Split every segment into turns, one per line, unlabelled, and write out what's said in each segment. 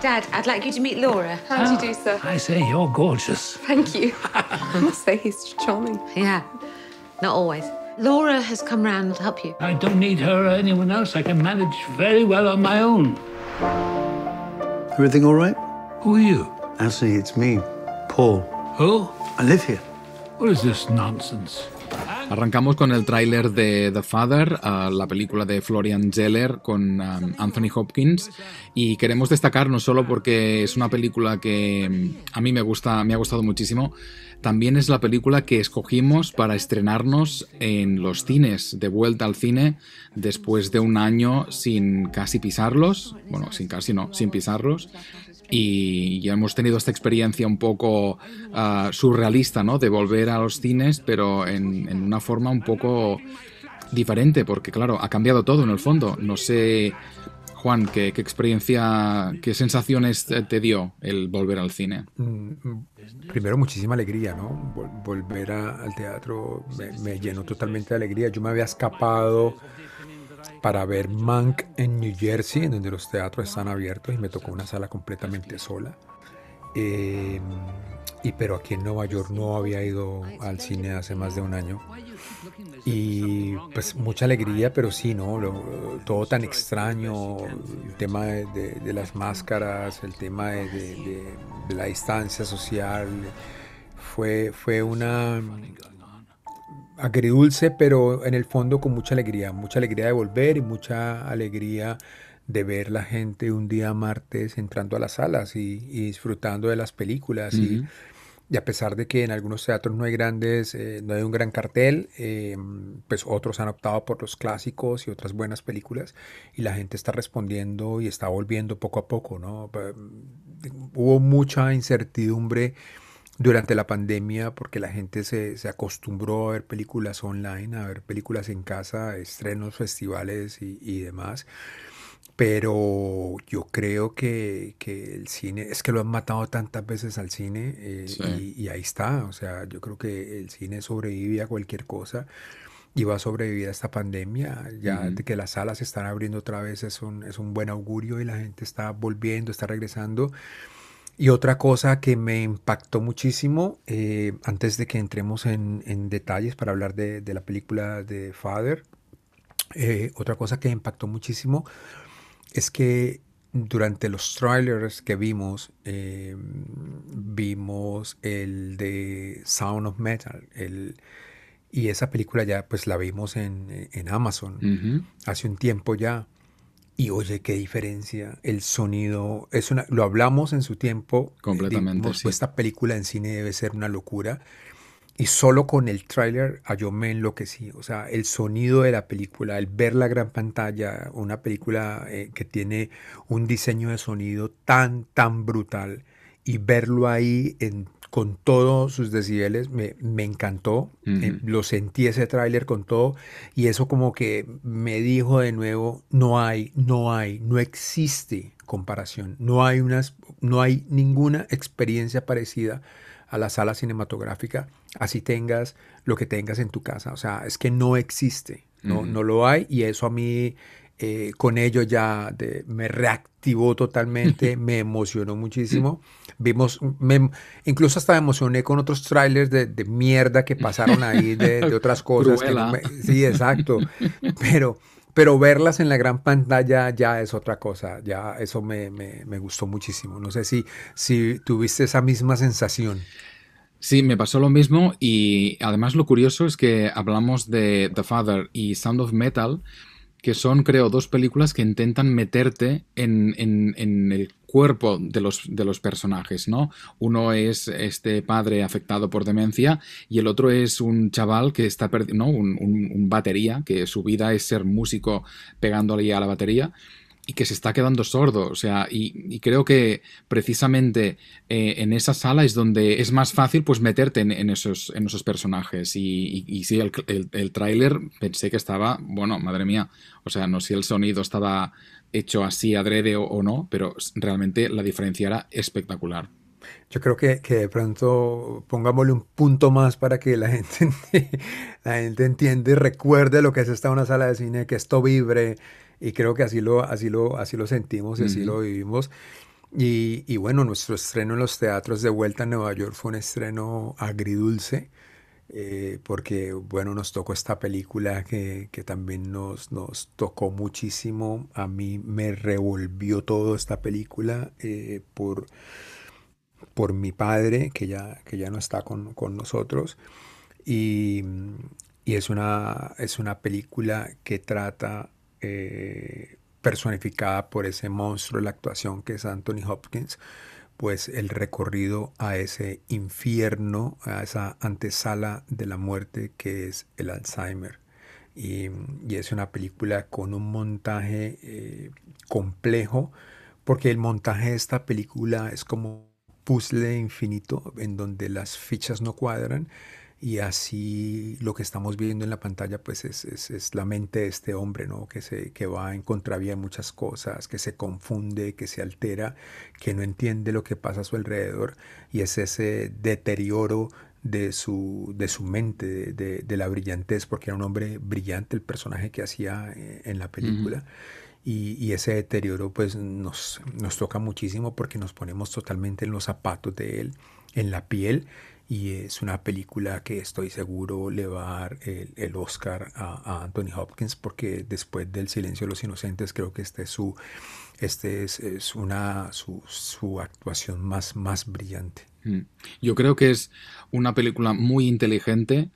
Dad, I'd like you to meet Laura.
How do you do, sir?
Ah, I say, you're gorgeous.
Thank you. I must say he's charming.
Yeah, not always. Laura has come round to help you.
I don't need her or anyone else. I can manage very well on my own.
Everything all right?
Who are you?
Actually, it's me, Paul.
Who?
I live here.
What is this nonsense?
Arrancamos con el tráiler de The Father, uh, la película de Florian Zeller con um, Anthony Hopkins. Y queremos destacar no solo porque es una película que um, a mí me gusta, me ha gustado muchísimo, también es la película que escogimos para estrenarnos en los cines, de vuelta al cine después de un año sin casi pisarlos, bueno, sin casi no, sin pisarlos y ya hemos tenido esta experiencia un poco uh, surrealista, ¿no? De volver a los cines, pero en, una forma un poco diferente, porque claro, ha cambiado todo en el fondo. No sé, Juan, ¿qué, experiencia, qué sensaciones te dio el volver al cine?
Primero, muchísima alegría, ¿no? Volver al teatro me, me llenó totalmente de alegría. Yo me había escapado para ver Mank en New Jersey, en donde los teatros están abiertos y me tocó una sala completamente sola. Eh, y pero aquí en Nueva York no había ido al cine hace más de un año. Y pues mucha alegría, pero sí, ¿no? Todo tan extraño, el tema de las máscaras, el tema de, de, la distancia social, fue, fue una, agridulce, pero en el fondo con mucha alegría, mucha alegría de volver y mucha alegría de ver la gente un día martes entrando a las salas y, y disfrutando de las películas. Uh -huh. y, y, a pesar de que en algunos teatros no hay grandes, eh, no hay un gran cartel, eh, pues otros han optado por los clásicos y otras buenas películas y la gente está respondiendo y está volviendo poco a poco, ¿no? Hubo mucha incertidumbre durante la pandemia porque la gente se, se, acostumbró a ver películas online, a ver películas en casa, estrenos, festivales y, y demás. Pero yo creo que, que, el cine, es que lo han matado tantas veces al cine eh, sí. y, y, ahí está. O sea, yo creo que el cine sobrevive a cualquier cosa y va a sobrevivir a esta pandemia. Ya uh -huh. de que las salas se están abriendo otra vez es un, es un buen augurio y la gente está volviendo, está regresando. Y otra cosa que me impactó muchísimo, eh, antes de que entremos en, en detalles para hablar de, de, la película de Father, eh, otra cosa que me impactó muchísimo es que durante los trailers que vimos, eh, vimos el de Sound of Metal, el, y esa película ya pues la vimos en, en Amazon uh -huh. hace un tiempo ya. Y oye, qué diferencia. El sonido, es una, lo hablamos en su tiempo.
Completamente.
Digamos, sí. Esta película en cine debe ser una locura. Y solo con el tráiler yo me enloquecí. O sea, el sonido de la película, el ver la gran pantalla, una película eh, que tiene un diseño de sonido tan, tan brutal y verlo ahí en con todos sus decibeles, me, me encantó, uh -huh. eh, lo sentí ese tráiler con todo y eso como que me dijo de nuevo, no hay, no hay, no existe comparación, no hay, unas, no hay ninguna experiencia parecida a la sala cinematográfica, así tengas lo que tengas en tu casa, o sea, es que no existe, no, uh -huh. no lo hay y eso a mí eh, con ello ya de, me reactivó totalmente, me emocionó muchísimo. Vimos, me, incluso hasta me emocioné con otros trailers de, de mierda que pasaron ahí, de, de otras cosas. Que no me, sí, exacto. Pero, pero verlas en la gran pantalla ya es otra cosa, ya eso me, me, me gustó muchísimo. No sé si, si tuviste esa misma sensación.
Sí, me pasó lo mismo y además lo curioso es que hablamos de The Father y Sound of Metal que son, creo, dos películas que intentan meterte en, en, el cuerpo de los, de los personajes, ¿no? Uno es este padre afectado por demencia y el otro es un chaval que está perdiendo, ¿no? Un, un, batería, que su vida es ser músico pegándole a la batería y que se está quedando sordo. O sea, y, y creo que precisamente eh, en esa sala es donde es más fácil pues meterte en, en esos, en esos personajes. Y, y, y sí, el, el, el tráiler pensé que estaba, bueno, madre mía, o sea, no sé si el sonido estaba hecho así adrede o, o no, pero realmente la diferencia era espectacular.
Yo creo que, que, de pronto pongámosle un punto más para que la gente, la gente entienda y recuerde lo que es esta una sala de cine, que esto vibre, y creo que así lo, así lo, así lo sentimos y así uh -huh. lo vivimos. Y, y bueno, nuestro estreno en los teatros de vuelta a Nueva York fue un estreno agridulce. eh, porque bueno, nos tocó esta película que, que también nos, nos tocó muchísimo. A mí me revolvió todo esta película eh, por, por mi padre, que ya, que ya no está con, con nosotros. Y, y es, una, es una película que trata, eh, personificada por ese monstruo de la actuación que es Anthony Hopkins, pues el recorrido a ese infierno, a esa antesala de la muerte que es el Alzheimer. Y, es una película con un montaje eh, complejo, porque el montaje de esta película es como puzzle infinito en donde las fichas no cuadran y así lo que estamos viendo en la pantalla pues es, es, es la mente de este hombre, ¿no? Que, se, que va en contravía de muchas cosas, que se confunde, que se altera, que no entiende lo que pasa a su alrededor y es ese deterioro de su, de su mente, de, de, de la brillantez, porque era un hombre brillante el personaje que hacía eh, en la película. Y, y, ese deterioro pues nos, nos toca muchísimo porque nos ponemos totalmente en los zapatos de él, en la piel y es una película que estoy seguro le va a dar el, el Oscar a, a, Anthony Hopkins porque después del Silencio de los Inocentes creo que este es su, este es, es una, su, su, actuación más, más brillante.
Yo creo que es una película muy inteligente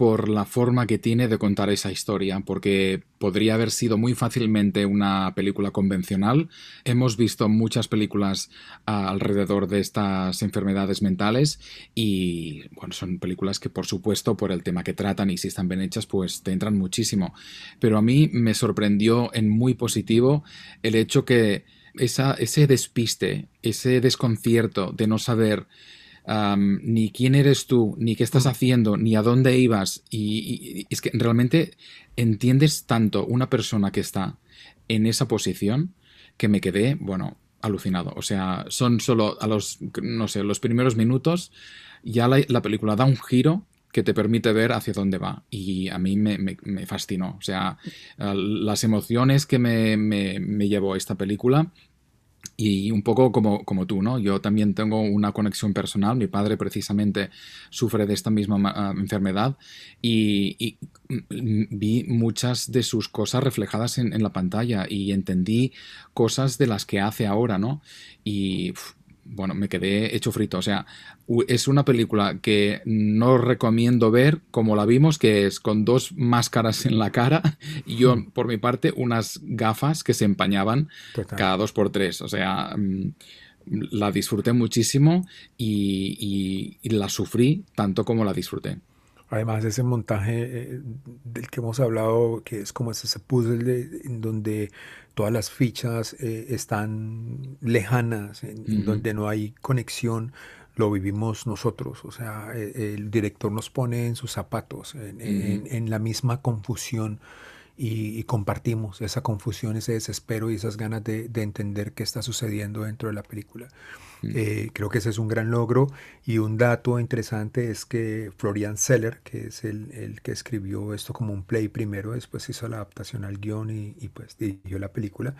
por la forma que tiene de contar esa historia, porque podría haber sido muy fácilmente una película convencional. Hemos visto muchas películas uh, alrededor de estas enfermedades mentales y bueno, son películas que por supuesto por el tema que tratan y si están bien hechas pues te entran muchísimo. Pero a mí me sorprendió en muy positivo el hecho que ese despiste, ese desconcierto de no saber Um, ni quién eres tú, ni qué estás haciendo, ni a dónde ibas. Y, y, y, es que realmente entiendes tanto una persona que está en esa posición que me quedé, bueno, alucinado. O sea, son solo a los, no sé, los primeros minutos, ya la, la película da un giro que te permite ver hacia dónde va. Y a mí me, me, me fascinó. O sea, las emociones que me, me llevó esta película y un poco como, como, tú, ¿no? Yo también tengo una conexión personal. Mi padre precisamente sufre de esta misma uh, enfermedad y, y, vi muchas de sus cosas reflejadas en, la pantalla y entendí cosas de las que hace ahora, ¿no? Y bueno, me quedé hecho frito. O sea, es una película que no recomiendo ver como la vimos, que es con dos máscaras en la cara y yo, por mi parte, unas gafas que se empañaban Total. cada dos por tres. O sea, mm, la disfruté muchísimo y, y, y la sufrí tanto como la disfruté.
Además, ese montaje eh, del que hemos hablado, que es como ese puzzle de, en donde todas las fichas eh, están lejanas, en, uh -huh. en, donde no hay conexión, lo vivimos nosotros. O sea, eh, el director nos pone en sus zapatos, en, uh -huh. en la misma confusión. Y, y, compartimos esa confusión, ese desespero y esas ganas de, de entender qué está sucediendo dentro de la película. Eh, creo que ese es un gran logro y un dato interesante es que Florian Seller, que es el, el, que escribió esto como un play primero, después hizo la adaptación al guion y, y pues dirigió la película,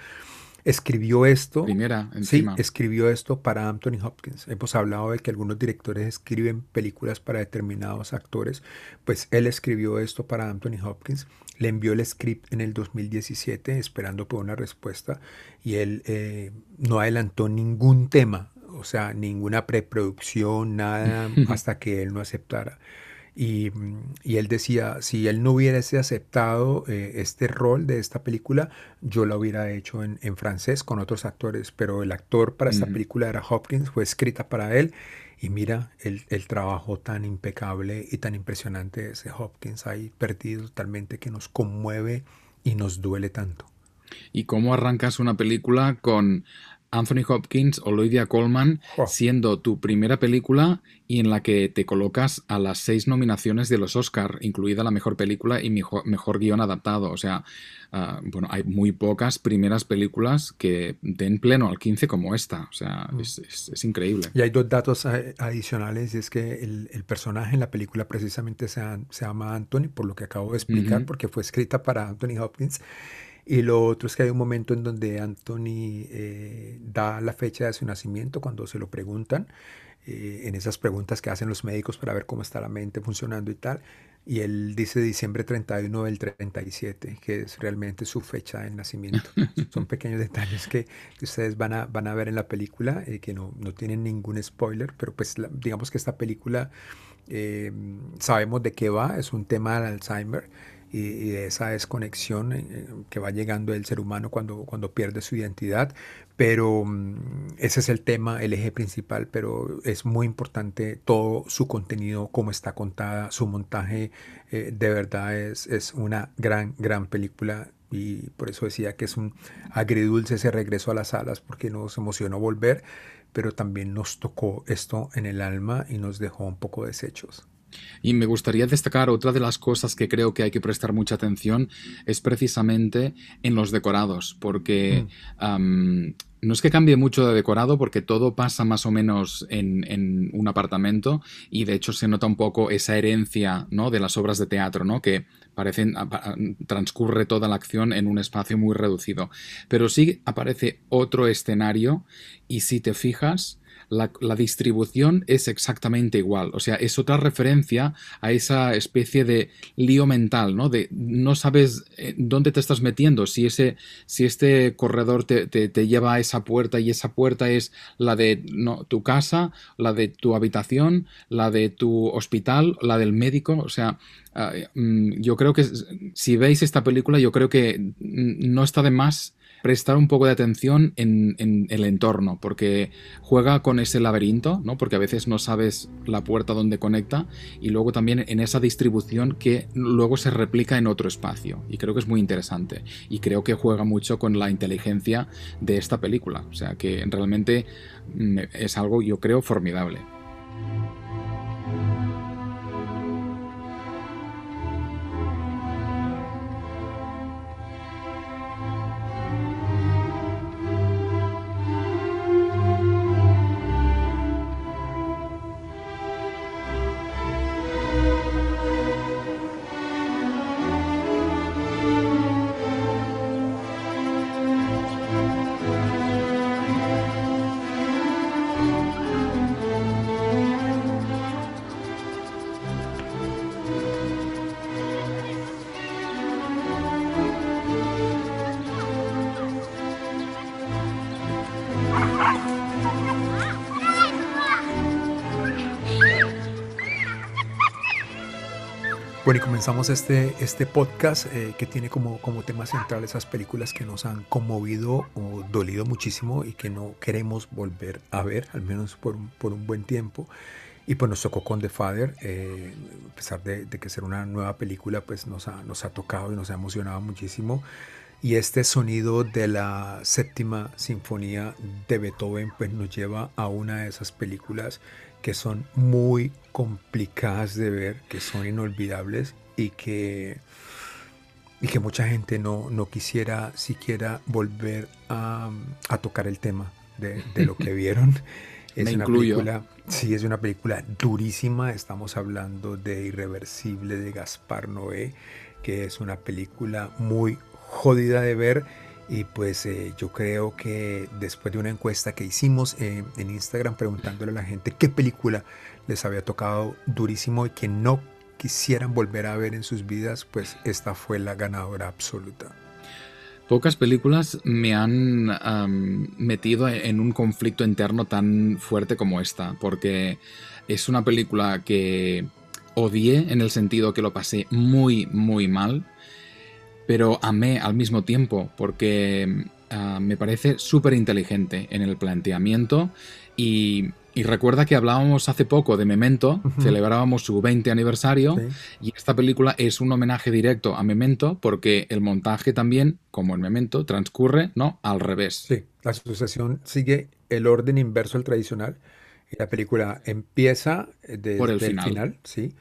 escribió esto.
Primera, encima.
Sí, escribió esto para Anthony Hopkins. Hemos hablado de que algunos directores escriben películas para determinados actores. Pues él escribió esto para Anthony Hopkins. Le envió el script en el 2017 esperando por una respuesta y él eh, no adelantó ningún tema, o sea, ninguna preproducción, nada, hasta que él no aceptara. Y, y, él decía, si él no hubiese aceptado eh, este rol de esta película, yo la hubiera hecho en, en francés con otros actores, pero el actor para esta mm. película era Hopkins, fue escrita para él. Y mira el, el, trabajo tan impecable y tan impresionante de ese Hopkins ahí perdido totalmente que nos conmueve y nos duele tanto.
¿Y cómo arrancas una película con Anthony Hopkins o Olivia Colman oh. siendo tu primera película y en la que te colocas a las seis nominaciones de los Oscar, incluida la mejor película y mejor, mejor guion adaptado. O sea, uh, bueno, hay muy pocas primeras películas que den pleno al 15 como esta. O sea, mm. es, es, es, increíble.
Y hay dos datos adicionales, y es que el, el personaje en la película precisamente se, se, llama Anthony, por lo que acabo de explicar, uh -huh. porque fue escrita para Anthony Hopkins. Y lo otro es que hay un momento en donde Anthony eh, da la fecha de su nacimiento cuando se lo preguntan, eh, en esas preguntas que hacen los médicos para ver cómo está la mente funcionando y tal. Y él dice diciembre 31 del 37, que es realmente su fecha de nacimiento. Son pequeños detalles que, que, ustedes van a, van a ver en la película, eh, que no, no, tienen ningún spoiler, pero pues la, digamos que esta película eh, sabemos de qué va, es un tema del Alzheimer y, y de esa desconexión eh, que va llegando el ser humano cuando, cuando pierde su identidad, pero um, ese es el tema, el eje principal, pero es muy importante todo su contenido, cómo está contada, su montaje, eh, de verdad es, es una gran, gran película y por eso decía que es un agridulce ese regreso a las salas porque nos emocionó volver, pero también nos tocó esto en el alma y nos dejó un poco deshechos.
Y me gustaría destacar otra de las cosas que creo que hay que prestar mucha atención es precisamente en los decorados, porque mm. um, no es que cambie mucho de decorado porque todo pasa más o menos en, en, un apartamento y de hecho se nota un poco esa herencia ¿no? de las obras de teatro, ¿no? que parecen, transcurre toda la acción en un espacio muy reducido. Pero sí aparece otro escenario y si te fijas, la, distribución es exactamente igual. O sea, es otra referencia a esa especie de lío mental, ¿no? De no sabes eh, dónde te estás metiendo, si, ese, si este corredor te, te, lleva a esa puerta y esa puerta es la de no, tu casa, la de tu habitación, la de tu hospital, la del médico. O sea, uh, yo creo que si veis esta película, yo creo que no está de más prestar un poco de atención en, el entorno, porque juega con ese laberinto, ¿no? porque a veces no sabes la puerta donde conecta, y luego también en esa distribución que luego se replica en otro espacio. Y creo que es muy interesante. Y creo que juega mucho con la inteligencia de esta película. O sea que realmente mm, es algo, yo creo, formidable.
Bueno, y comenzamos este, este podcast eh, que tiene como, como tema central esas películas que nos han conmovido o dolido muchísimo y que no queremos volver a ver, al menos por un, por un buen tiempo. Y pues nos tocó con The Father, eh, a pesar de, de, que ser una nueva película, pues nos ha, nos ha tocado y nos ha emocionado muchísimo. Y este sonido de la séptima sinfonía de Beethoven pues nos lleva a una de esas películas que son muy complicadas de ver, que son inolvidables y que, y que mucha gente no, no quisiera siquiera volver a, a tocar el tema de, de, lo que vieron. Es
Me
una
incluyo.
película, sí, es una película durísima. Estamos hablando de Irreversible de Gaspar Noé, que es una película muy jodida de ver y pues eh, yo creo que después de una encuesta que hicimos eh, en Instagram preguntándole a la gente qué película les había tocado durísimo y que no quisieran volver a ver en sus vidas, pues esta fue la ganadora absoluta.
Pocas películas me han metido en un conflicto interno tan fuerte como esta, porque es una película que odié en el sentido que lo pasé muy, muy mal pero amé al mismo tiempo porque uh, me parece súper inteligente en el planteamiento y, y, recuerda que hablábamos hace poco de Memento, uh -huh. celebrábamos su 20 aniversario sí. y esta película es un homenaje directo a Memento porque el montaje también, como en Memento, transcurre ¿no? al revés.
Sí, la sucesión sigue el orden inverso al tradicional y la película empieza desde
por el final.
el final sí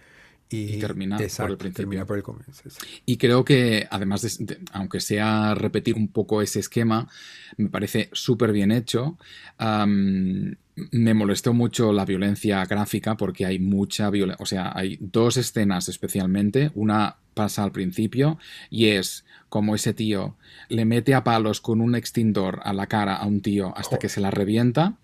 y, y termina
exacto,
por el principio.
Termina por el comienzo.
Y creo que, además, de, de, aunque sea repetir un poco ese esquema, me parece súper bien hecho. Um, me molestó mucho la violencia gráfica porque hay mucha violencia, o sea, hay dos escenas especialmente, una pasa al principio y es como ese tío le mete a palos con un extintor a la cara a un tío hasta que se la revienta.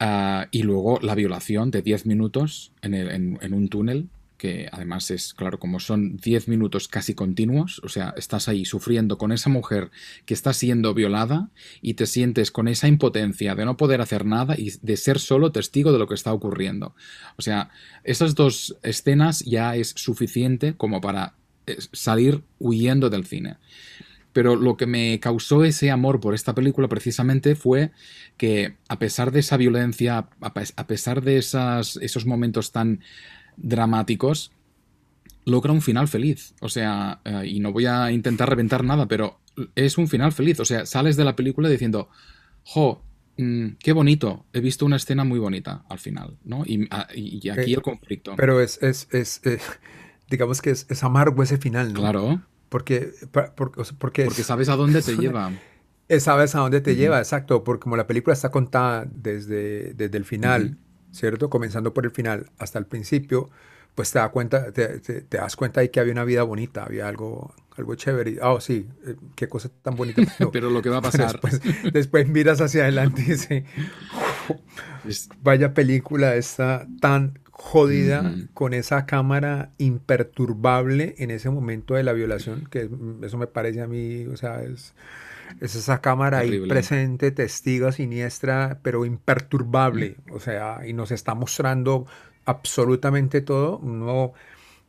ah, y luego la violación de 10 minutos en, el- en- en un túnel, que además es, claro, como son 10 minutos casi continuos, o sea, estás ahí sufriendo con esa mujer que está siendo violada y te sientes con esa impotencia de no poder hacer nada y de ser solo testigo de lo que está ocurriendo. O sea, esas dos escenas ya es suficiente como para eh, salir huyendo del cine. Pero lo que me causó ese amor por esta película precisamente fue que a pesar de esa violencia, a pe- a pesar de esos momentos tan dramáticos, logra un final feliz. O sea, eh, y no voy a intentar reventar nada, pero es un final feliz. O sea, sales de la película diciendo, jo, mm, qué bonito, he visto una escena muy bonita al final, ¿no? Y, ah, y- aquí
Eh,
el conflicto.
Pero es, es, es, eh, digamos que es, es amargo ese final, ¿no?
Claro,
Porque, porque,
porque
es-
sabes a dónde te lleva.
eh, sabes a dónde te lleva, exacto, porque como la película está contada desde, desde el final, ¿cierto? Comenzando por el final hasta el principio, pues te, da cuenta, te, te- te das cuenta de que había una vida bonita, había algo, algo chévere. y, Ah, oh, sí, eh, qué cosa tan bonita. Pero,
Pero lo que va a pasar
después, después miras hacia adelante y dices,
es
vaya película está tan jodida con esa cámara imperturbable en ese momento de la violación, que eso me parece a mí, o sea, es, es esa cámara ahí presente, testigo siniestra, pero imperturbable, o sea, y nos está mostrando absolutamente todo. No,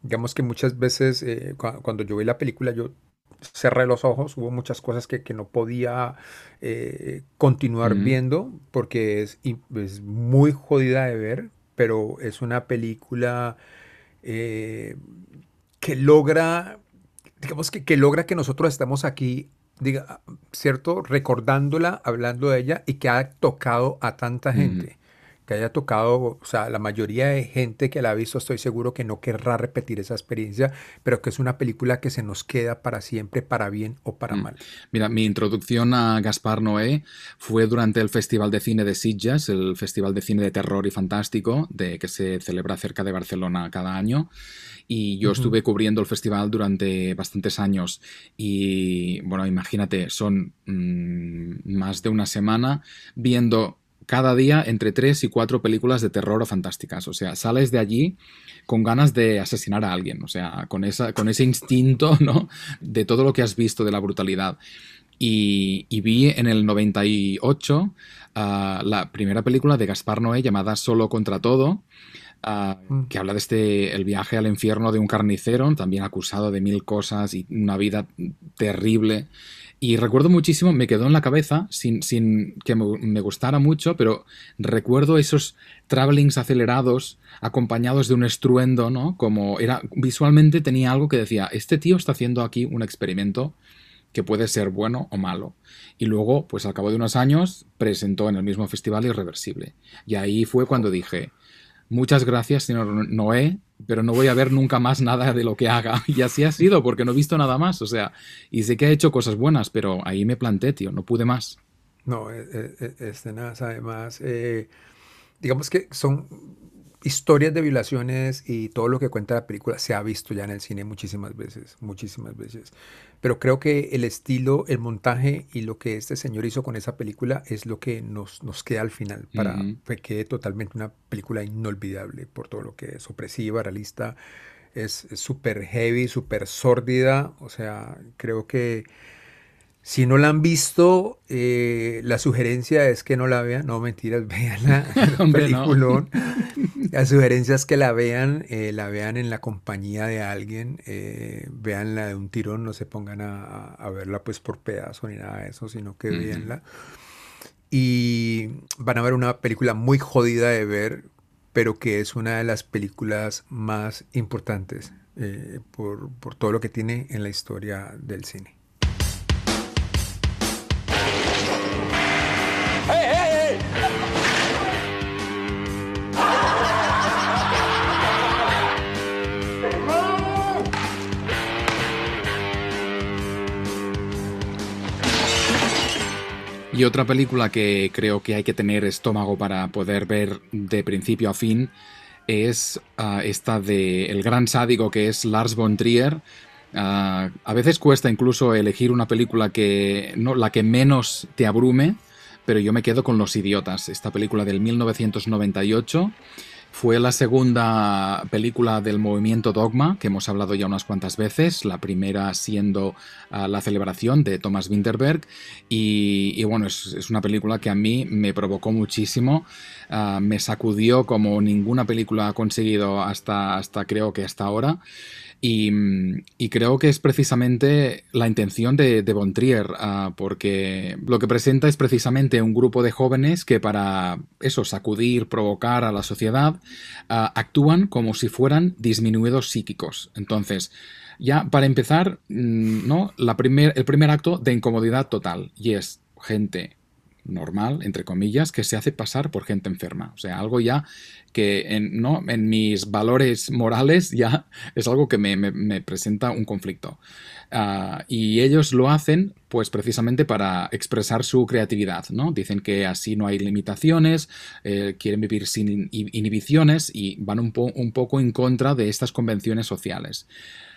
digamos que muchas veces eh, cua- cuando yo vi la película, yo cerré los ojos, hubo muchas cosas que, que no podía eh, continuar viendo porque es, es muy jodida de ver, pero es una película eh, que logra, digamos que, que logra que nosotros estemos aquí, diga, ¿cierto? Recordándola, hablando de ella y que ha tocado a tanta gente. Que haya tocado, o sea, la mayoría de gente que la ha visto, estoy seguro que no querrá repetir esa experiencia, pero que es una película que se nos queda para siempre, para bien o para
Mm.
mal.
Mira, mi introducción a Gaspar Noé fue durante el Festival de Cine de Sitges, el Festival de Cine de Terror y Fantástico, de, que se celebra cerca de Barcelona cada año. Y yo estuve cubriendo el festival durante bastantes años. Y bueno, imagínate, son mm, más de una semana viendo cada día entre tres y cuatro películas de terror o fantásticas. O sea, sales de allí con ganas de asesinar a alguien. O sea, con, esa, con ese instinto, ¿no? De todo lo que has visto, de la brutalidad. Y, y vi en el 98 ah, la primera película de Gaspar Noé llamada Solo contra todo, ah,
Mm.
que habla de este, el viaje al infierno de un carnicero, también acusado de mil cosas y una vida terrible. Y recuerdo muchísimo, me quedó en la cabeza, sin, sin que me, me gustara mucho, pero recuerdo esos travelings acelerados acompañados de un estruendo, ¿no? Como era, visualmente tenía algo que decía, este tío está haciendo aquí un experimento que puede ser bueno o malo. Y luego, pues al cabo de unos años, presentó en el mismo festival Irreversible. Y ahí fue cuando dije, muchas gracias, señor Noé, pero no voy a ver nunca más nada de lo que haga. Y así ha sido, porque no he visto nada más. O sea, y sé que ha hecho cosas buenas, pero ahí me planté, tío, no pude más.
No, eh, eh, eh, escenas además, eh, digamos que son historias de violaciones y todo lo que cuenta la película se ha visto ya en el cine muchísimas veces, muchísimas veces. Pero creo que el estilo, el montaje y lo que este señor hizo con esa película es lo que nos, nos queda al final para
Ujú.
que quede totalmente una película inolvidable por todo lo que es opresiva, realista, es es súper heavy, súper sórdida. O sea, creo que si no la han visto, eh, la sugerencia es que no la vean. No, mentiras,
no.
Peliculón. La sugerencia es que la vean, eh, la vean en la compañía de alguien, eh, veanla de un tirón, no se pongan a, verla pues por pedazo ni nada de eso, sino que
Ujú.
véanla. Y van a ver una película muy jodida de ver, pero que es una de las películas más importantes eh, por, por todo lo que tiene en la historia del cine.
Y otra película que creo que hay que tener estómago para poder ver de principio a fin es ah, esta de el gran sádico que es Lars von Trier, Ah, a veces cuesta incluso elegir una película que no la que menos te abrume, pero yo me quedo con Los Idiotas, esta película del 1998 fue la segunda película del movimiento Dogma, que hemos hablado ya unas cuantas veces, la primera siendo uh, La celebración de Thomas Winterberg. Y, y bueno, es, una película que a mí me provocó muchísimo, uh, me sacudió como ninguna película ha conseguido hasta, hasta creo que hasta ahora. Y, y, creo que es precisamente la intención de, de Von Trier, uh, porque lo que presenta es precisamente un grupo de jóvenes que para eso, sacudir, provocar a la sociedad, uh, actúan como si fueran disminuidos psíquicos. Entonces, ya para empezar, mm, ¿no? La primer, el primer acto de incomodidad total, y es gente normal, entre comillas, que se hace pasar por gente enferma. O sea, algo ya que en, ¿no? en mis valores morales ya es algo que me, me, presenta un conflicto. Uh, y ellos lo hacen pues precisamente para expresar su creatividad, ¿no? Dicen que así no hay limitaciones, eh, quieren vivir sin inhibiciones y van un, un poco en contra de estas convenciones sociales.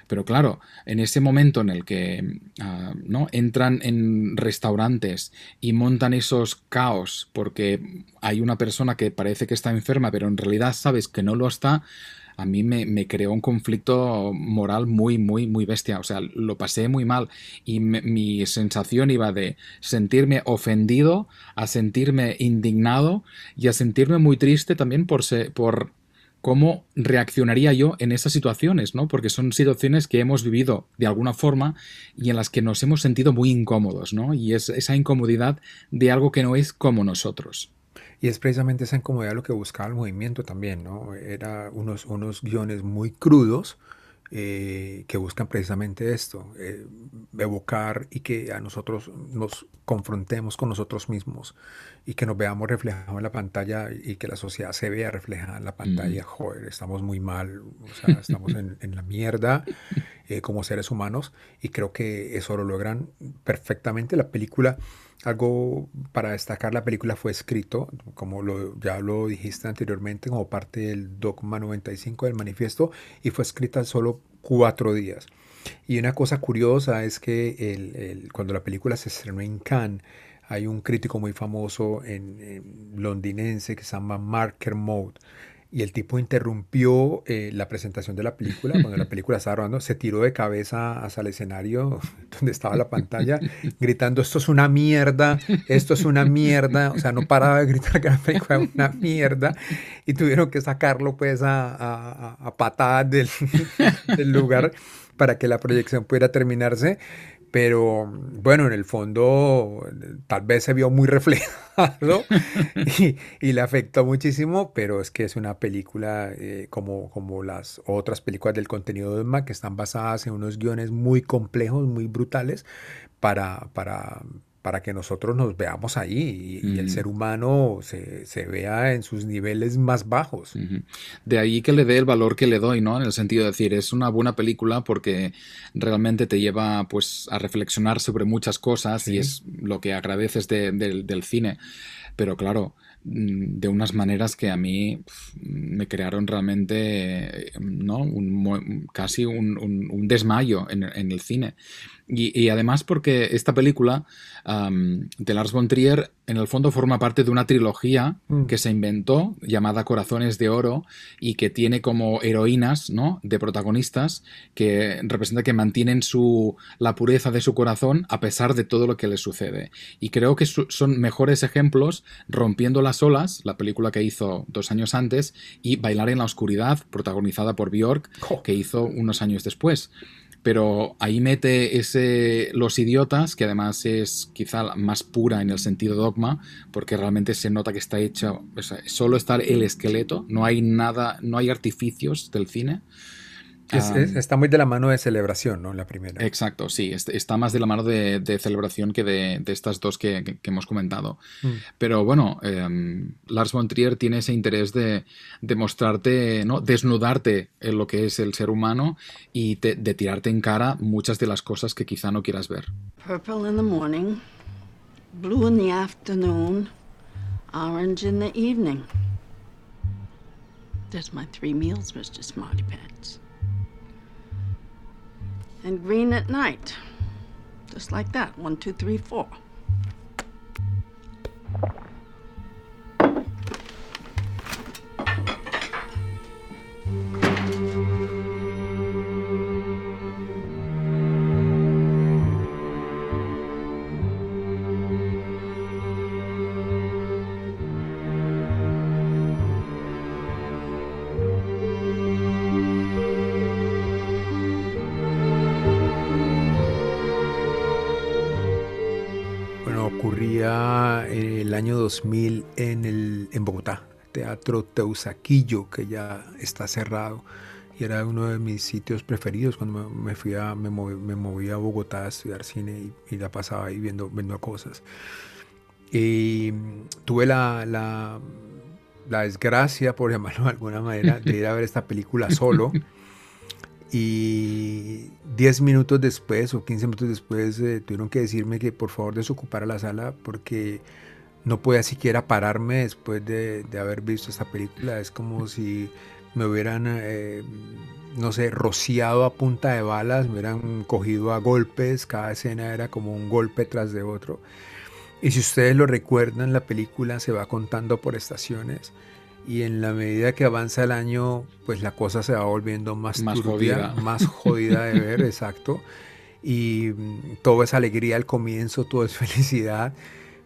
Pero claro, en ese momento en el que uh, ¿no? entran en restaurantes y montan esos caos porque hay una persona que parece que está enferma, pero en realidad sabes que no lo está, a mí me, creó un conflicto moral muy, muy, muy bestia. O sea, lo pasé muy mal y mi sensación iba de sentirme ofendido a sentirme indignado y a sentirme muy triste también por, se, por cómo reaccionaría yo en esas situaciones, ¿no? Porque son situaciones que hemos vivido de alguna forma y en las que nos hemos sentido muy incómodos, ¿no? Y es esa incomodidad de algo que no es como nosotros.
Y es precisamente esa incomodidad lo que buscaba el movimiento también, ¿no? Era unos, unos guiones muy crudos eh, que buscan precisamente esto, eh, evocar y que a nosotros nos confrontemos con nosotros mismos y que nos veamos reflejados en la pantalla y que la sociedad se vea reflejada en la pantalla. Mm. Joder, estamos muy mal, o sea, estamos en, en la mierda eh, como seres humanos y creo que eso lo logran perfectamente. La película algo para destacar, la película fue escrito, como lo, ya lo dijiste anteriormente, como parte del Dogma 95 del manifiesto, y fue escrita solo cuatro días. Y una cosa curiosa es que el, cuando la película se estrenó en Cannes, hay un crítico muy famoso en, en londinense que se llama Mark Kermode, y el tipo interrumpió eh, la presentación de la película, cuando la película estaba rodando, se tiró de cabeza hacia el escenario donde estaba la pantalla, gritando, esto es una mierda, esto es una mierda, o sea, no paraba de gritar que la película era una mierda, y tuvieron que sacarlo pues a, a, a patadas del, del lugar para que la proyección pudiera terminarse pero bueno, en el fondo tal vez se vio muy reflejado y, y, le afectó muchísimo, pero es que es una película eh, como, como las otras películas del contenido de Emma que están basadas en unos guiones muy complejos, muy brutales para, para, para que nosotros nos veamos ahí y, y el ser humano se, se, vea en sus niveles más bajos.
Uh -huh. De ahí que le dé el valor que le doy, ¿no? En el sentido de decir, es una buena película porque realmente te lleva pues a reflexionar sobre muchas cosas sí. y es lo que agradeces de, de, del cine. Pero claro, mm, de unas maneras que a mí me crearon realmente ¿no? un, casi un, un, un desmayo en, en, el cine. Y, y, además porque esta película um, de Lars von Trier en el fondo forma parte de una trilogía mm. que se inventó llamada Corazones de Oro y que tiene como heroínas ¿no? de protagonistas que representa que mantienen su, la pureza de su corazón a pesar de todo lo que les sucede. Y creo que su, son mejores ejemplos Rompiendo las olas, la película que hizo dos años antes, y Bailar en la oscuridad, protagonizada por Björk, oh. que hizo unos años después pero ahí mete ese Los Idiotas, que además es quizá más pura en el sentido dogma, porque realmente se nota que está sea, solo está el esqueleto, no hay nada, no hay artificios del cine.
Es, es, está muy de la mano de celebración, ¿no? La primera.
Exacto, sí. Está más de la mano de, de celebración que de, de estas dos que, que, que, hemos comentado. Mm. Pero bueno, eh, Lars von Trier tiene ese interés de, de, mostrarte, ¿no? Desnudarte en lo que es el ser humano y de, de tirarte en cara muchas de las cosas que quizá no quieras ver.
Purple in the morning, blue in the afternoon, orange in the evening. There's my three meals, Mr. Smarty Pants. And green at night. Just like that. One, two, three, four.
Bueno, ocurría el año 2000 en, el, en Bogotá, Teatro Teusaquillo, que ya está cerrado. Y era uno de mis sitios preferidos cuando me fui a, me moví, me moví a Bogotá a estudiar cine y, y la pasaba ahí viendo, viendo cosas. Y tuve la, la, la desgracia, por llamarlo de alguna manera, de ir a ver esta película solo. Y 10 minutos después o 15 minutos después eh, tuvieron que decirme que por favor desocupara la sala porque no podía siquiera pararme después de, haber visto esta película. Es como si me hubieran, eh, no sé, rociado a punta de balas, me hubieran cogido a golpes. Cada escena era como un golpe tras de otro. Y si ustedes lo recuerdan, la película se va contando por estaciones y en la medida que avanza el año, pues la cosa se va volviendo más,
Más
turbia,
jodida.
más jodida de ver, exacto. Y mm, todo es alegría al comienzo, todo es felicidad,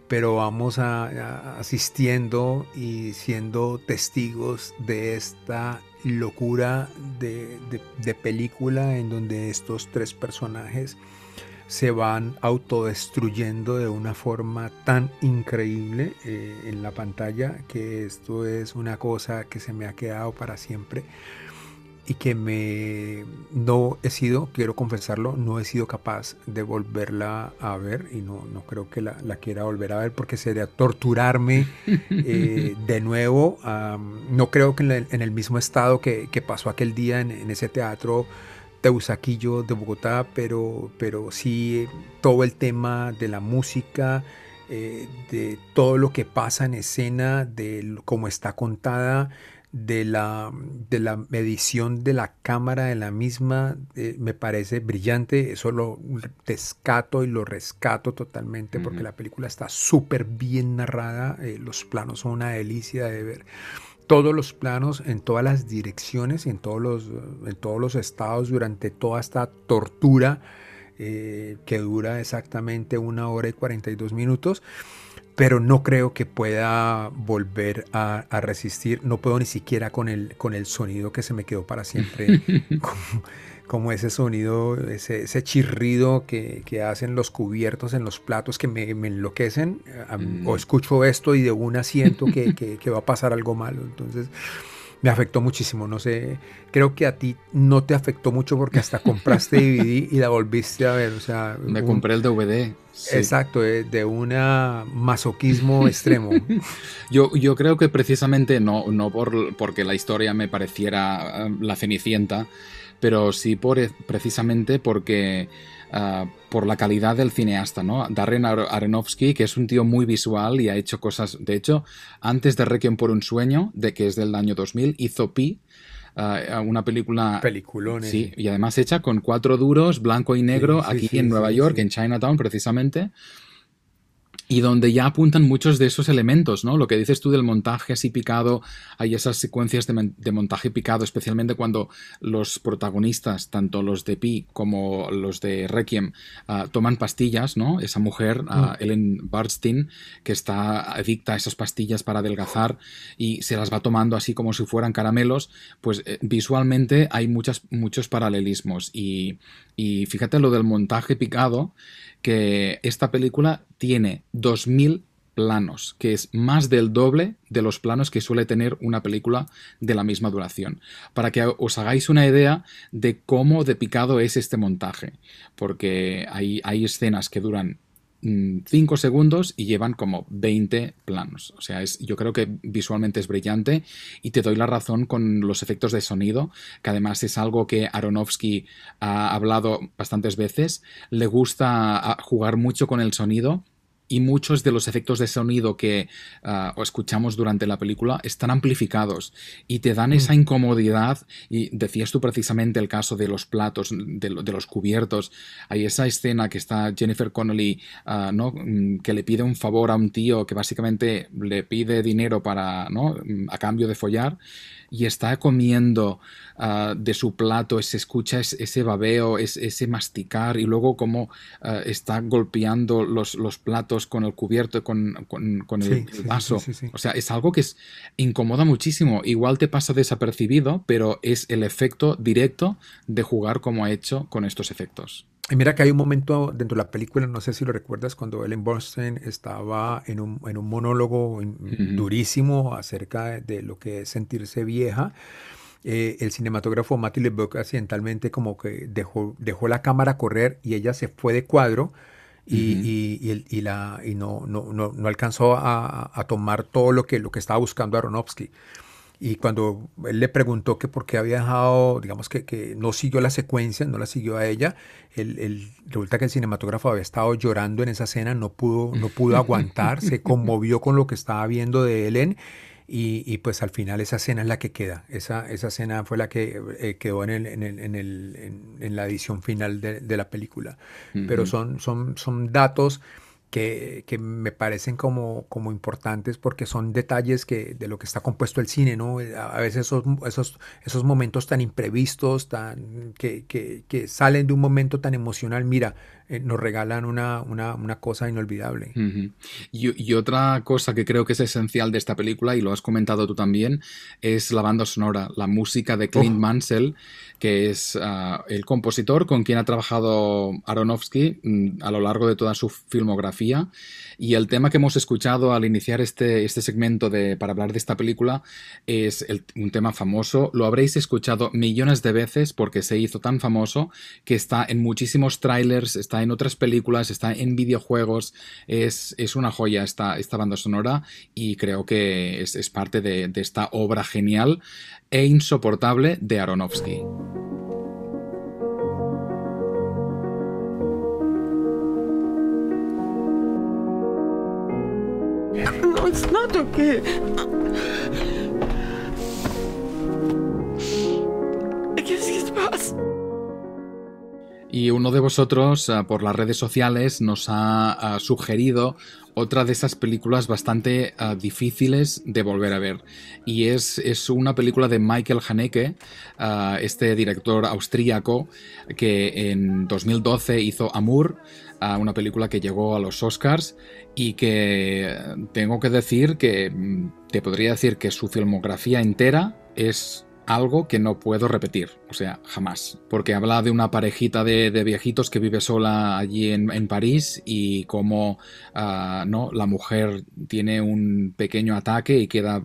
pero vamos a- a- asistiendo y siendo testigos de esta locura de, de- de película en donde estos tres personajes se van autodestruyendo de una forma tan increíble eh, en la pantalla que esto es una cosa que se me ha quedado para siempre y que me no he sido, quiero confesarlo, no he sido capaz de volverla a ver y no, no creo que la, la quiera volver a ver porque sería torturarme eh, de nuevo. no creo que en, el- en el mismo estado que, que pasó aquel día en, en ese teatro Teusaquillo de Bogotá, pero, pero sí eh, todo el tema de la música, eh, de todo lo que pasa en escena, de cómo está contada, de la, de la medición de la cámara de la misma, eh, me parece brillante. Eso lo descato y lo rescato totalmente porque la película está súper bien narrada, eh, los planos son una delicia de ver todos los planos, en todas las direcciones, en todos los, en todos los estados durante toda esta tortura eh, que dura exactamente una hora y 42 minutos. Pero no creo que pueda volver a, a resistir. No puedo ni siquiera con el, con el sonido que se me quedó para siempre. como, ese sonido, ese, ese chirrido que, que hacen los cubiertos en los platos que me, me enloquecen.
Mm.
O escucho esto y de una siento que, que- que va a pasar algo malo. Entonces me afectó muchísimo. No sé, creo que a ti no te afectó mucho porque hasta compraste DVD y la volviste a ver. O sea,
Me
un-
compré el DVD. sí.
Exacto, de, de un masoquismo extremo.
Yo, yo creo que precisamente no, no por, porque la historia me pareciera eh, la cenicienta, pero sí por, e- precisamente porque ah, por la calidad del cineasta, ¿no? Darren Ar- Aronofsky, que es un tío muy visual y ha hecho cosas. De hecho, antes de Requiem por un sueño, de que es del año 2000, hizo Pi. ah, una película
Peliculones.
Sí, y además hecha con cuatro duros, blanco y negro,
Sí, sí,
aquí
sí,
en Nueva York, en Chinatown precisamente. Y donde ya apuntan muchos de esos elementos, ¿no? Lo que dices tú del montaje así picado, hay esas secuencias de, mon- de montaje picado, especialmente cuando los protagonistas, tanto los de Pi como los de Requiem, ah, toman pastillas, ¿no? Esa mujer, ah, Ellen Barstein, que está adicta a esas pastillas para adelgazar y se las va tomando así como si fueran caramelos, pues eh, visualmente hay muchas, muchos paralelismos. Y, y fíjate lo del montaje picado, que esta película tiene 2.000 planos, que es más del doble de los planos que suele tener una película de la misma duración. Para que os hagáis una idea de cómo de picado es este montaje, porque hay, hay escenas que duran 5 segundos y llevan como 20 planos. O sea, es, yo creo que visualmente es brillante y te doy la razón con los efectos de sonido, que además es algo que Aronofsky ha hablado bastantes veces. Le gusta ah, jugar mucho con el sonido y muchos de los efectos de sonido que ah, escuchamos durante la película están amplificados y te dan esa incomodidad y decías tú precisamente el caso de los platos, de, los cubiertos, hay esa escena que está Jennifer Connelly, ah, ¿no? Mm, que le pide un favor a un tío que básicamente le pide dinero para, ¿no? Mm, a cambio de follar y está comiendo ah, de su plato, se escucha ese, babeo, ese masticar y luego como ah, está golpeando los, los, platos con el cubierto, con, con, el, vaso. o sea, es algo que es, incomoda muchísimo. Igual te pasa desapercibido, pero es el efecto directo de jugar como ha hecho con estos efectos.
Y mira que hay un momento dentro de la película, no sé si lo recuerdas, cuando Ellen Bernstein estaba en un, en un monólogo durísimo acerca de lo que es sentirse vieja. Eh, el cinematógrafo Matthew LeBock accidentalmente como que dejó, dejó la cámara correr y ella se fue de cuadro y, y, y, la, y no, no, no, no alcanzó a, a, tomar todo lo que, lo que estaba buscando Aronofsky. Y cuando él le preguntó que por qué había dejado, digamos que, que no siguió la secuencia, no la siguió a ella, el, resulta que el cinematógrafo había estado llorando en esa escena, no pudo, no pudo aguantar, se conmovió con lo que estaba viendo de Ellen y, y, pues al final esa escena es la que queda. Esa, esa escena fue la que eh, quedó en, el, en, el, en, el, en, la edición final de, de la película. Pero son, son, son datos que, que, me parecen como, como importantes porque son detalles que, de lo que está compuesto el cine, ¿no? A veces esos, esos, esos momentos tan imprevistos, tan, que, que, que salen de un momento tan emocional, mira, eh, nos regalan una, una, una cosa inolvidable.
y, y, otra cosa que creo que es esencial de esta película, y lo has comentado tú también, es la banda sonora, la música de Clint oh. Mansell, que es uh, el compositor con quien ha trabajado Aronofsky mm, a lo largo de toda su filmografía. Y el tema que hemos escuchado al iniciar este, este segmento de, para hablar de esta película es el, un tema famoso. Lo habréis escuchado millones de veces porque se hizo tan famoso que está en muchísimos trailers, está en otras películas, está en videojuegos. Es, es una joya esta, esta banda sonora y creo que es, es parte de, esta obra genial e insoportable de Aronofsky.
No, it's not okay. ¿Qué pasa?
Y uno de vosotros uh, por las redes sociales nos ha uh, sugerido otra de esas películas bastante uh, difíciles de volver a ver. Y es, es una película de Michael Haneke, este director austríaco que en 2012 hizo Amour, una película que llegó a los Oscars y que tengo que decir que mm, te podría decir que su filmografía entera es algo que no puedo repetir, o sea, jamás. Porque habla de una parejita de, viejitos que vive sola allí en, París y cómo uh, ¿no? la mujer tiene un pequeño ataque y queda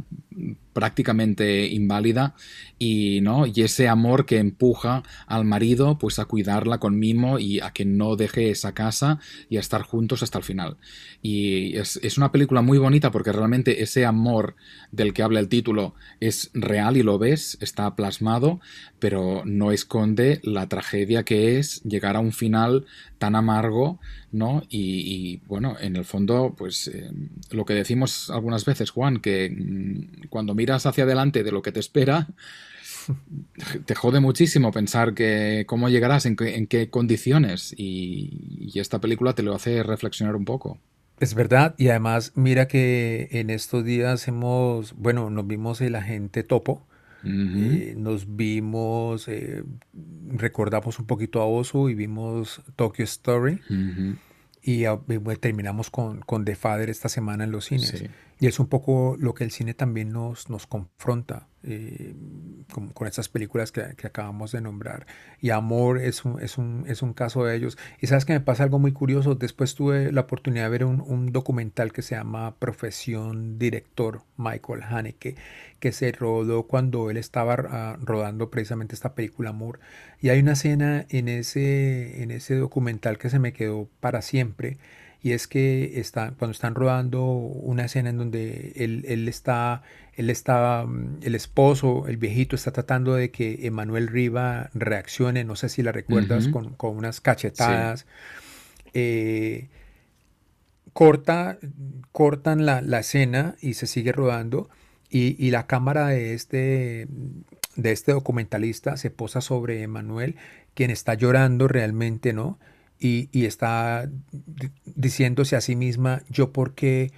prácticamente inválida y no y ese amor que empuja al marido pues a cuidarla con mimo y a que no deje esa casa y a estar juntos hasta el final y es, es, una película muy bonita porque realmente ese amor del que habla el título es real y lo ves está plasmado pero no esconde la tragedia que es llegar a un final tan amargo no y, y bueno en el fondo pues eh, lo que decimos algunas veces Juan que mmm, cuando miras hacia adelante de lo que te espera, te jode muchísimo pensar que cómo llegarás, en, qué, en qué condiciones. Y, y, esta película te lo hace reflexionar un poco.
Es verdad, y además mira que en estos días hemos, bueno, nos vimos el agente topo. Uh -huh. eh, nos vimos, eh, recordamos un poquito a Oso y vimos Tokyo Story. Uh -huh. Y, y, terminamos con, con The Father esta semana en los cines. Sí. Y es un poco lo que el cine también nos, nos confronta eh, con, estas películas que, acabamos de nombrar. Y Amor es un, es, un, es un caso de ellos. Y sabes que me pasa algo muy curioso. Después tuve la oportunidad de ver un, documental que se llama Profesión Director, Michael Haneke, que se rodó cuando él estaba uh, rodando precisamente esta película Amor. Y hay una escena en ese, en ese documental que se me quedó para siempre y es que está, cuando están rodando una escena en donde él, él, está, él está, mm, el esposo, el viejito, está tratando de que Emanuel Riva reaccione, no sé si la recuerdas, uh -huh. con, con, unas cachetadas. Sí. Eh, corta, cortan la, la escena y se sigue rodando y, y la cámara de este, de este documentalista se posa sobre Emanuel, quien está llorando realmente, ¿no? Y, y está di- diciéndose a sí misma, yo por qué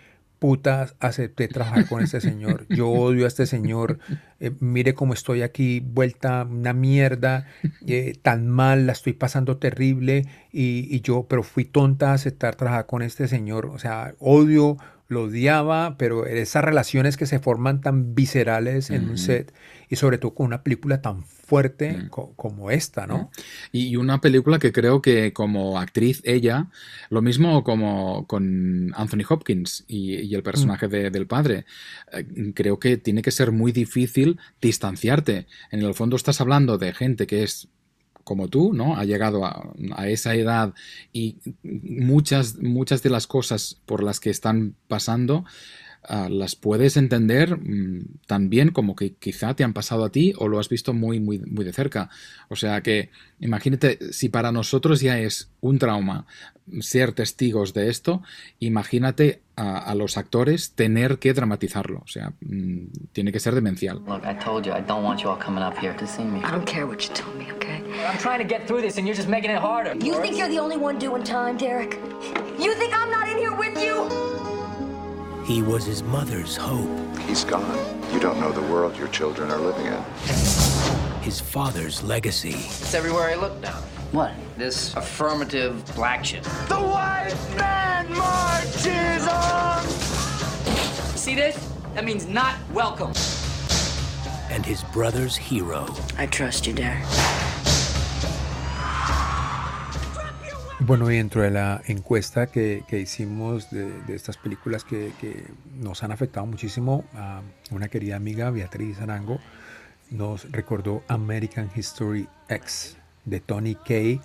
putas acepté trabajar con este señor, yo odio a este señor, eh, mire cómo estoy aquí, vuelta una mierda, eh, tan mal, la estoy pasando terrible. Y, y yo, pero fui tonta a aceptar trabajar con este señor, o sea, odio, lo odiaba, pero esas relaciones que se forman tan viscerales en un set y sobre todo con una película tan fuerte co- como esta, ¿no?
Y y una película que creo que como actriz ella, lo mismo como con Anthony Hopkins y, y el personaje de- del padre, eh, creo que tiene que ser muy difícil distanciarte. En el fondo estás hablando de gente que es como tú, ¿no? Ha llegado a, a esa edad y muchas, muchas de las cosas por las que están pasando ah, las puedes entender mm, tan bien como que quizá te han pasado a ti o lo has visto muy, muy, muy de cerca. O sea que imagínate, si para nosotros ya es un trauma ser testigos de esto, imagínate a, a los actores tener que dramatizarlo. O sea, mm, tiene que ser demencial.
Look, I told you I don't want you all coming up here to see me.
I don't care what you tell me, okay?
I'm trying to get through this and you're just making it harder.
You think you're the only one doing time, Derek? You think I'm not in here with you?
He was his mother's hope,
He's gone. You don't know the world your children are living in.
his father's legacy.
It's everywhere I look now. What? This affirmative black shit.
The white man marches on!
See this? That means not welcome.
And his brother's hero.
I trust you, Derek.
Bueno, y dentro de la encuesta que, que hicimos de, de estas películas que, que nos han afectado muchísimo, una querida amiga, Beatriz Arango, nos recordó American History X de Tony Kaye,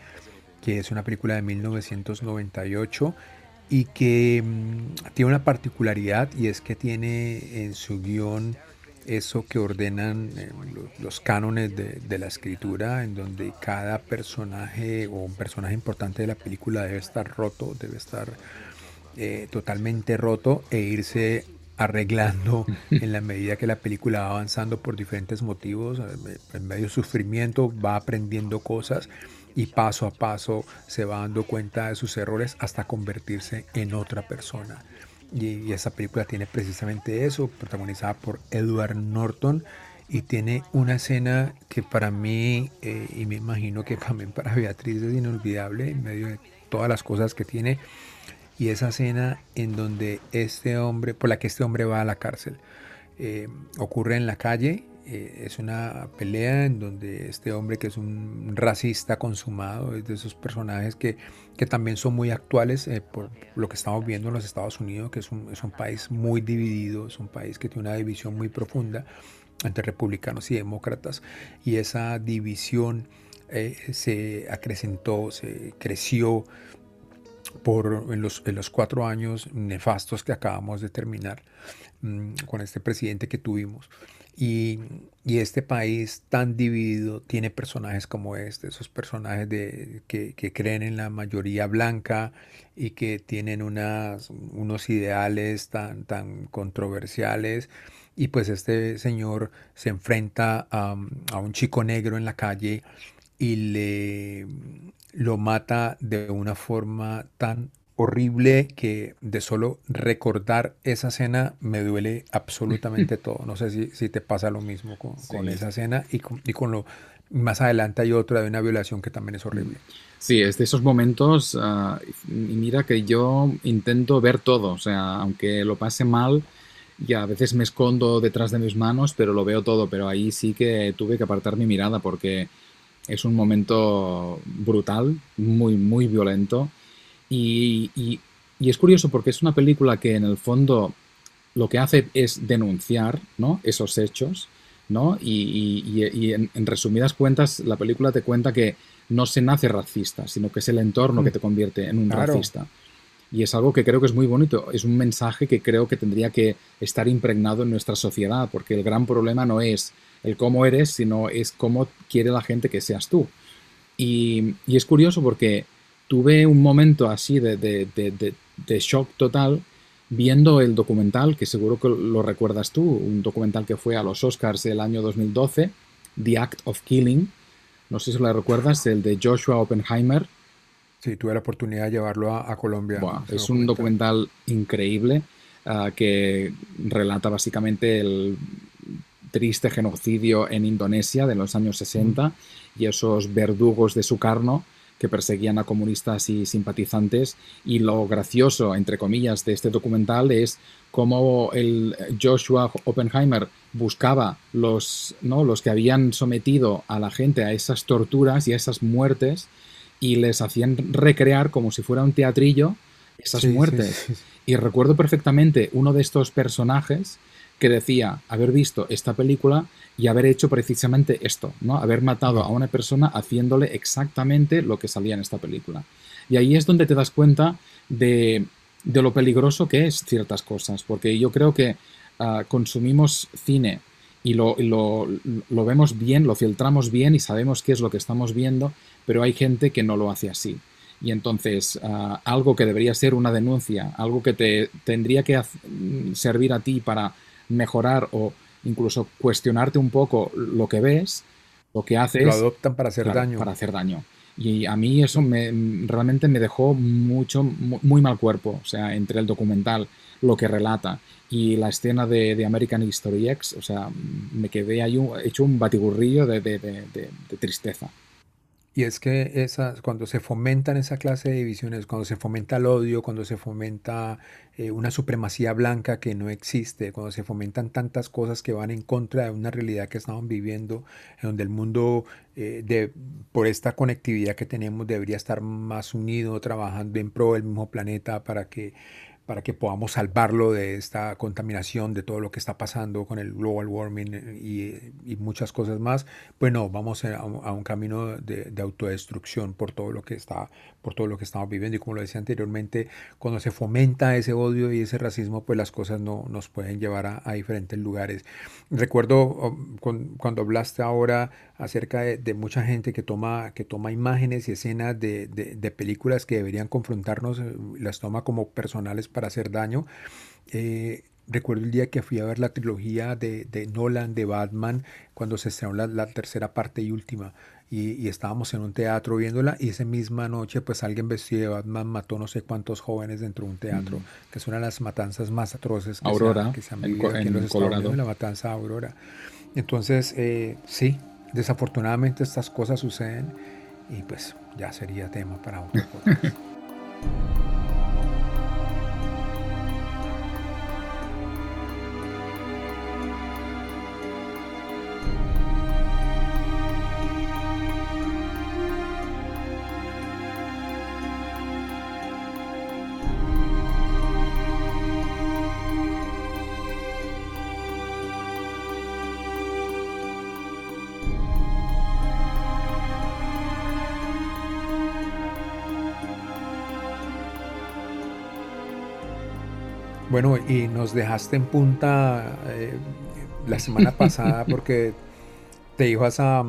que es una película de 1998 y que mm, tiene una particularidad y es que tiene en su guion eso que ordenan eh, lo- los cánones de, de la escritura, en donde cada personaje o un personaje importante de la película debe estar roto, debe estar eh, totalmente roto e irse arreglando en la medida que la película va avanzando por diferentes motivos, eh, en medio de sufrimiento va aprendiendo cosas y paso a paso se va dando cuenta de sus errores hasta convertirse en otra persona. Y, y esa película tiene precisamente eso, protagonizada por Edward Norton y tiene una escena que para mí, eh, y me imagino que también para Beatriz es inolvidable en medio de todas las cosas que tiene, y esa escena en donde este hombre, por la que este hombre va a la cárcel, eh, ocurre en la calle, eh, es una pelea en donde este hombre que es un racista consumado, es de esos personajes que, que también son muy actuales eh, por lo que estamos viendo en los Estados Unidos, que es un, es un país muy dividido, es un país que tiene una división muy profunda entre republicanos y demócratas, y esa división eh, se acrecentó, se creció por en los, en los cuatro años nefastos que acabamos de terminar con este presidente que tuvimos. Y, este país tan dividido tiene personajes como este, esos personajes de, que, creen en la mayoría blanca y que tienen unos ideales tan, tan controversiales. Y pues este señor se enfrenta a, a un chico negro en la calle y le lo mata de una forma tan horrible que de solo recordar esa escena me duele absolutamente todo. No sé si, si te pasa lo mismo con, con esa escena y con, y con lo más adelante hay otra de una violación que también es horrible.
Sí, es de esos momentos, ah, y mira que yo intento ver todo, o sea, aunque lo pase mal, y a veces me escondo detrás de mis manos, pero lo veo todo, pero ahí sí que tuve que apartar mi mirada porque es un momento brutal, muy, muy violento, y, y- y es curioso porque es una película que en el fondo lo que hace es denunciar, ¿no? esos hechos, ¿no? Y, en, en resumidas cuentas, la película te cuenta que no se nace racista, sino que es el entorno que te convierte en un
Claro.
racista. Y es algo que creo que es muy bonito, es un mensaje que creo que tendría que estar impregnado en nuestra sociedad, porque el gran problema no es el cómo eres, sino es cómo quiere la gente que seas tú. Y, y es curioso porque tuve un momento así de, de- de- shock total viendo el documental, que seguro que lo recuerdas tú, un documental que fue a los Oscars el año 2012, The Act of Killing. No sé si lo recuerdas, el de Joshua Oppenheimer.
Sí, tuve la oportunidad de llevarlo a, Colombia.
es un documental increíble ah, que relata básicamente el triste genocidio en Indonesia de los años 60 y esos verdugos de Sukarno que perseguían a comunistas y simpatizantes. Y lo gracioso, entre comillas, de este documental es cómo el Joshua Oppenheimer buscaba los, ¿no? los que habían sometido a la gente a esas torturas y a esas muertes y les hacían recrear como si fuera un teatrillo esas muertes. Y recuerdo perfectamente uno de estos personajes que decía haber visto esta película y haber hecho precisamente esto, ¿no? Haber matado a una persona haciéndole exactamente lo que salía en esta película. Y ahí es donde te das cuenta de, lo peligroso que es ciertas cosas, porque yo creo que ah, consumimos cine y lo, lo, vemos bien, lo filtramos bien y sabemos qué es lo que estamos viendo, pero hay gente que no lo hace así. Y entonces, ah, algo que debería ser una denuncia, algo que te tendría que servir a ti para mejorar o incluso cuestionarte un poco lo que ves, lo que haces.
Lo adoptan para hacer daño.
Para hacer daño. Y a mí eso me, realmente me dejó mucho, muy mal cuerpo. O sea, entre el documental, lo que relata y la escena de, American History X, o sea, me quedé ahí hecho un batiburrillo de, de tristeza.
Y es que cuando se fomentan esa clase de divisiones, cuando se fomenta el odio, cuando se fomenta eh, una supremacía blanca que no existe, cuando se fomentan tantas cosas que van en contra de una realidad que estamos viviendo, en donde el mundo, eh, de, por esta conectividad que tenemos, debería estar más unido, trabajando en pro del mismo planeta para que para que podamos salvarlo de esta contaminación, de todo lo que está pasando con el global warming y, y muchas cosas más, pues no, vamos a, un camino de, de, autodestrucción por todo lo que está, por todo lo que estamos viviendo. Y como lo decía anteriormente, cuando se fomenta ese odio y ese racismo, pues las cosas no nos pueden llevar a, diferentes lugares. Recuerdo um, cuando hablaste ahora acerca de, mucha gente que toma, que toma imágenes y escenas de, de, películas que deberían confrontarnos, eh, las toma como personales para hacer daño. Eh, recuerdo el día que fui a ver la trilogía de, de Nolan, de Batman, cuando se estrenó la, la, tercera parte y última. Y, estábamos en un teatro viéndola y esa misma noche pues alguien vestido de Batman mató no sé cuántos jóvenes dentro de un teatro, que es una de las matanzas más atroces que,
Aurora,
se, han, vivido en, los Colorado. la matanza Aurora. Entonces, eh, sí, desafortunadamente estas cosas suceden y pues ya sería tema para otro podcast. Bueno, y nos dejaste en punta eh, la semana pasada porque te ibas a,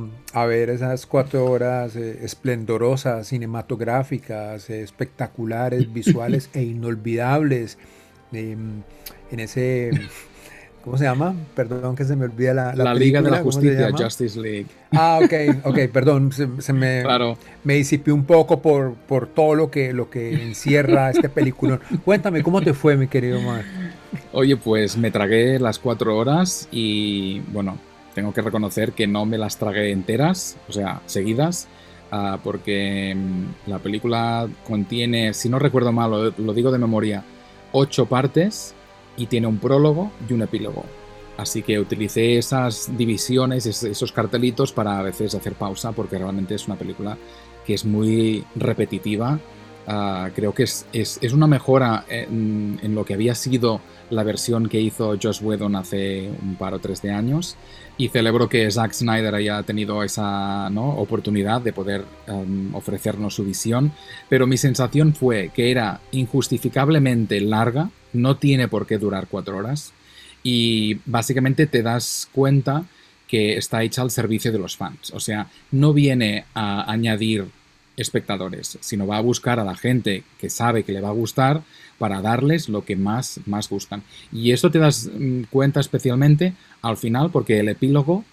ver esas cuatro horas eh, esplendorosas, cinematográficas, eh, espectaculares, visuales e inolvidables em, en ese ¿Cómo se llama? Perdón que se me olvida la...
La, Liga de la Justicia, Justice League.
Ah, ok, ok, perdón, se, me, claro. me disipé un poco por, por todo lo que, lo que encierra este película. Cuéntame, ¿cómo te fue, mi querido Mar?
Oye, pues me tragué las cuatro horas y, bueno, tengo que reconocer que no me las tragué enteras, o sea, seguidas, ah, porque mm, la película contiene, si no recuerdo mal, lo digo de memoria, ocho partes y tiene un prólogo y un epílogo. Así que utilicé esas divisiones, esos cartelitos para a veces hacer pausa porque realmente es una película que es muy repetitiva. Ah, creo que es, es, es una mejora en, en, lo que había sido la versión que hizo Josh Whedon hace un par o tres de años y celebro que Zack Snyder haya tenido esa ¿no? oportunidad de poder um, ofrecernos su visión, pero mi sensación fue que era injustificablemente larga, no tiene por qué durar cuatro horas y básicamente te das cuenta que está hecha al servicio de los fans, o sea, no viene a añadir espectadores, sino va a buscar a la gente que sabe que le va a gustar para darles lo que más, más gustan. Y esto te das mm, cuenta especialmente al final porque el epílogo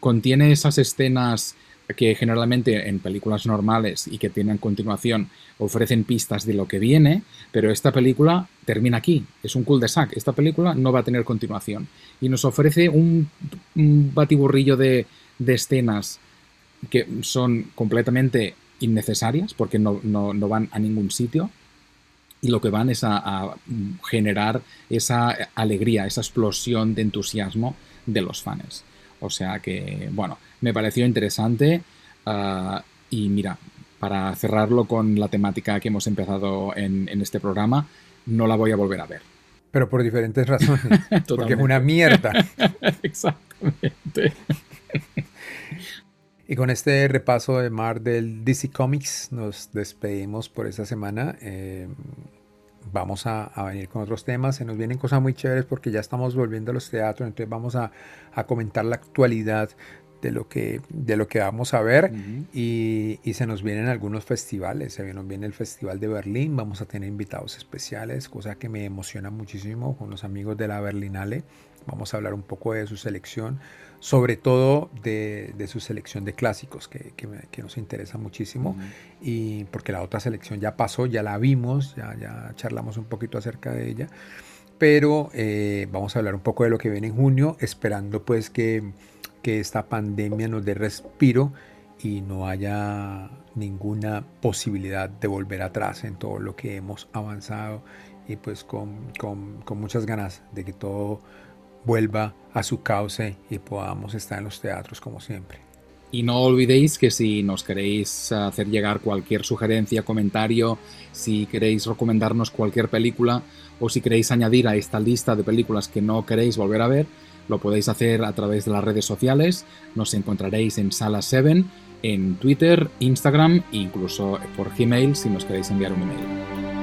contiene esas escenas que generalmente en películas normales y que tienen continuación ofrecen pistas de lo que viene, pero esta película termina aquí, es un cul-de-sac, esta película no va a tener continuación. Y nos ofrece un, batiburrillo de, escenas que son completamente innecesarias porque no, van a ningún sitio y lo que van es a, generar esa alegría, esa explosión de entusiasmo de los fans. O sea que, bueno, me pareció interesante ah, y mira, para cerrarlo con la temática que hemos empezado en, este programa, no la voy a volver a ver.
Pero por diferentes razones. porque es una mierda.
Exactamente.
y con este repaso de Mar del DC Comics nos despedimos por esta semana. Eh, vamos a, venir con otros temas. Se nos vienen cosas muy chéveres porque ya estamos volviendo a los teatros, entonces vamos a, comentar la actualidad de lo que, de lo que vamos a ver y, se nos vienen algunos festivales. Se nos viene el Festival de Berlín, vamos a tener invitados especiales, cosa que me emociona muchísimo con los amigos de la Berlinale. Vamos a hablar un poco de su selección sobre todo de, su selección de clásicos, que, nos interesa muchísimo, y porque la otra selección ya pasó, ya la vimos, ya, ya charlamos un poquito acerca de ella, pero eh, vamos a hablar un poco de lo que viene en junio, esperando pues que, que esta pandemia nos dé respiro y no haya ninguna posibilidad de volver atrás en todo lo que hemos avanzado y pues con, con muchas ganas de que todo vuelva a su cauce y podamos estar en los teatros como siempre.
Y no olvidéis que si nos queréis hacer llegar cualquier sugerencia, comentario, si queréis recomendarnos cualquier película o si queréis añadir a esta lista de películas que no queréis volver a ver, lo podéis hacer a través de las redes sociales. Nos encontraréis en Sala 7, en Twitter, Instagram e incluso por Gmail si nos queréis enviar un email.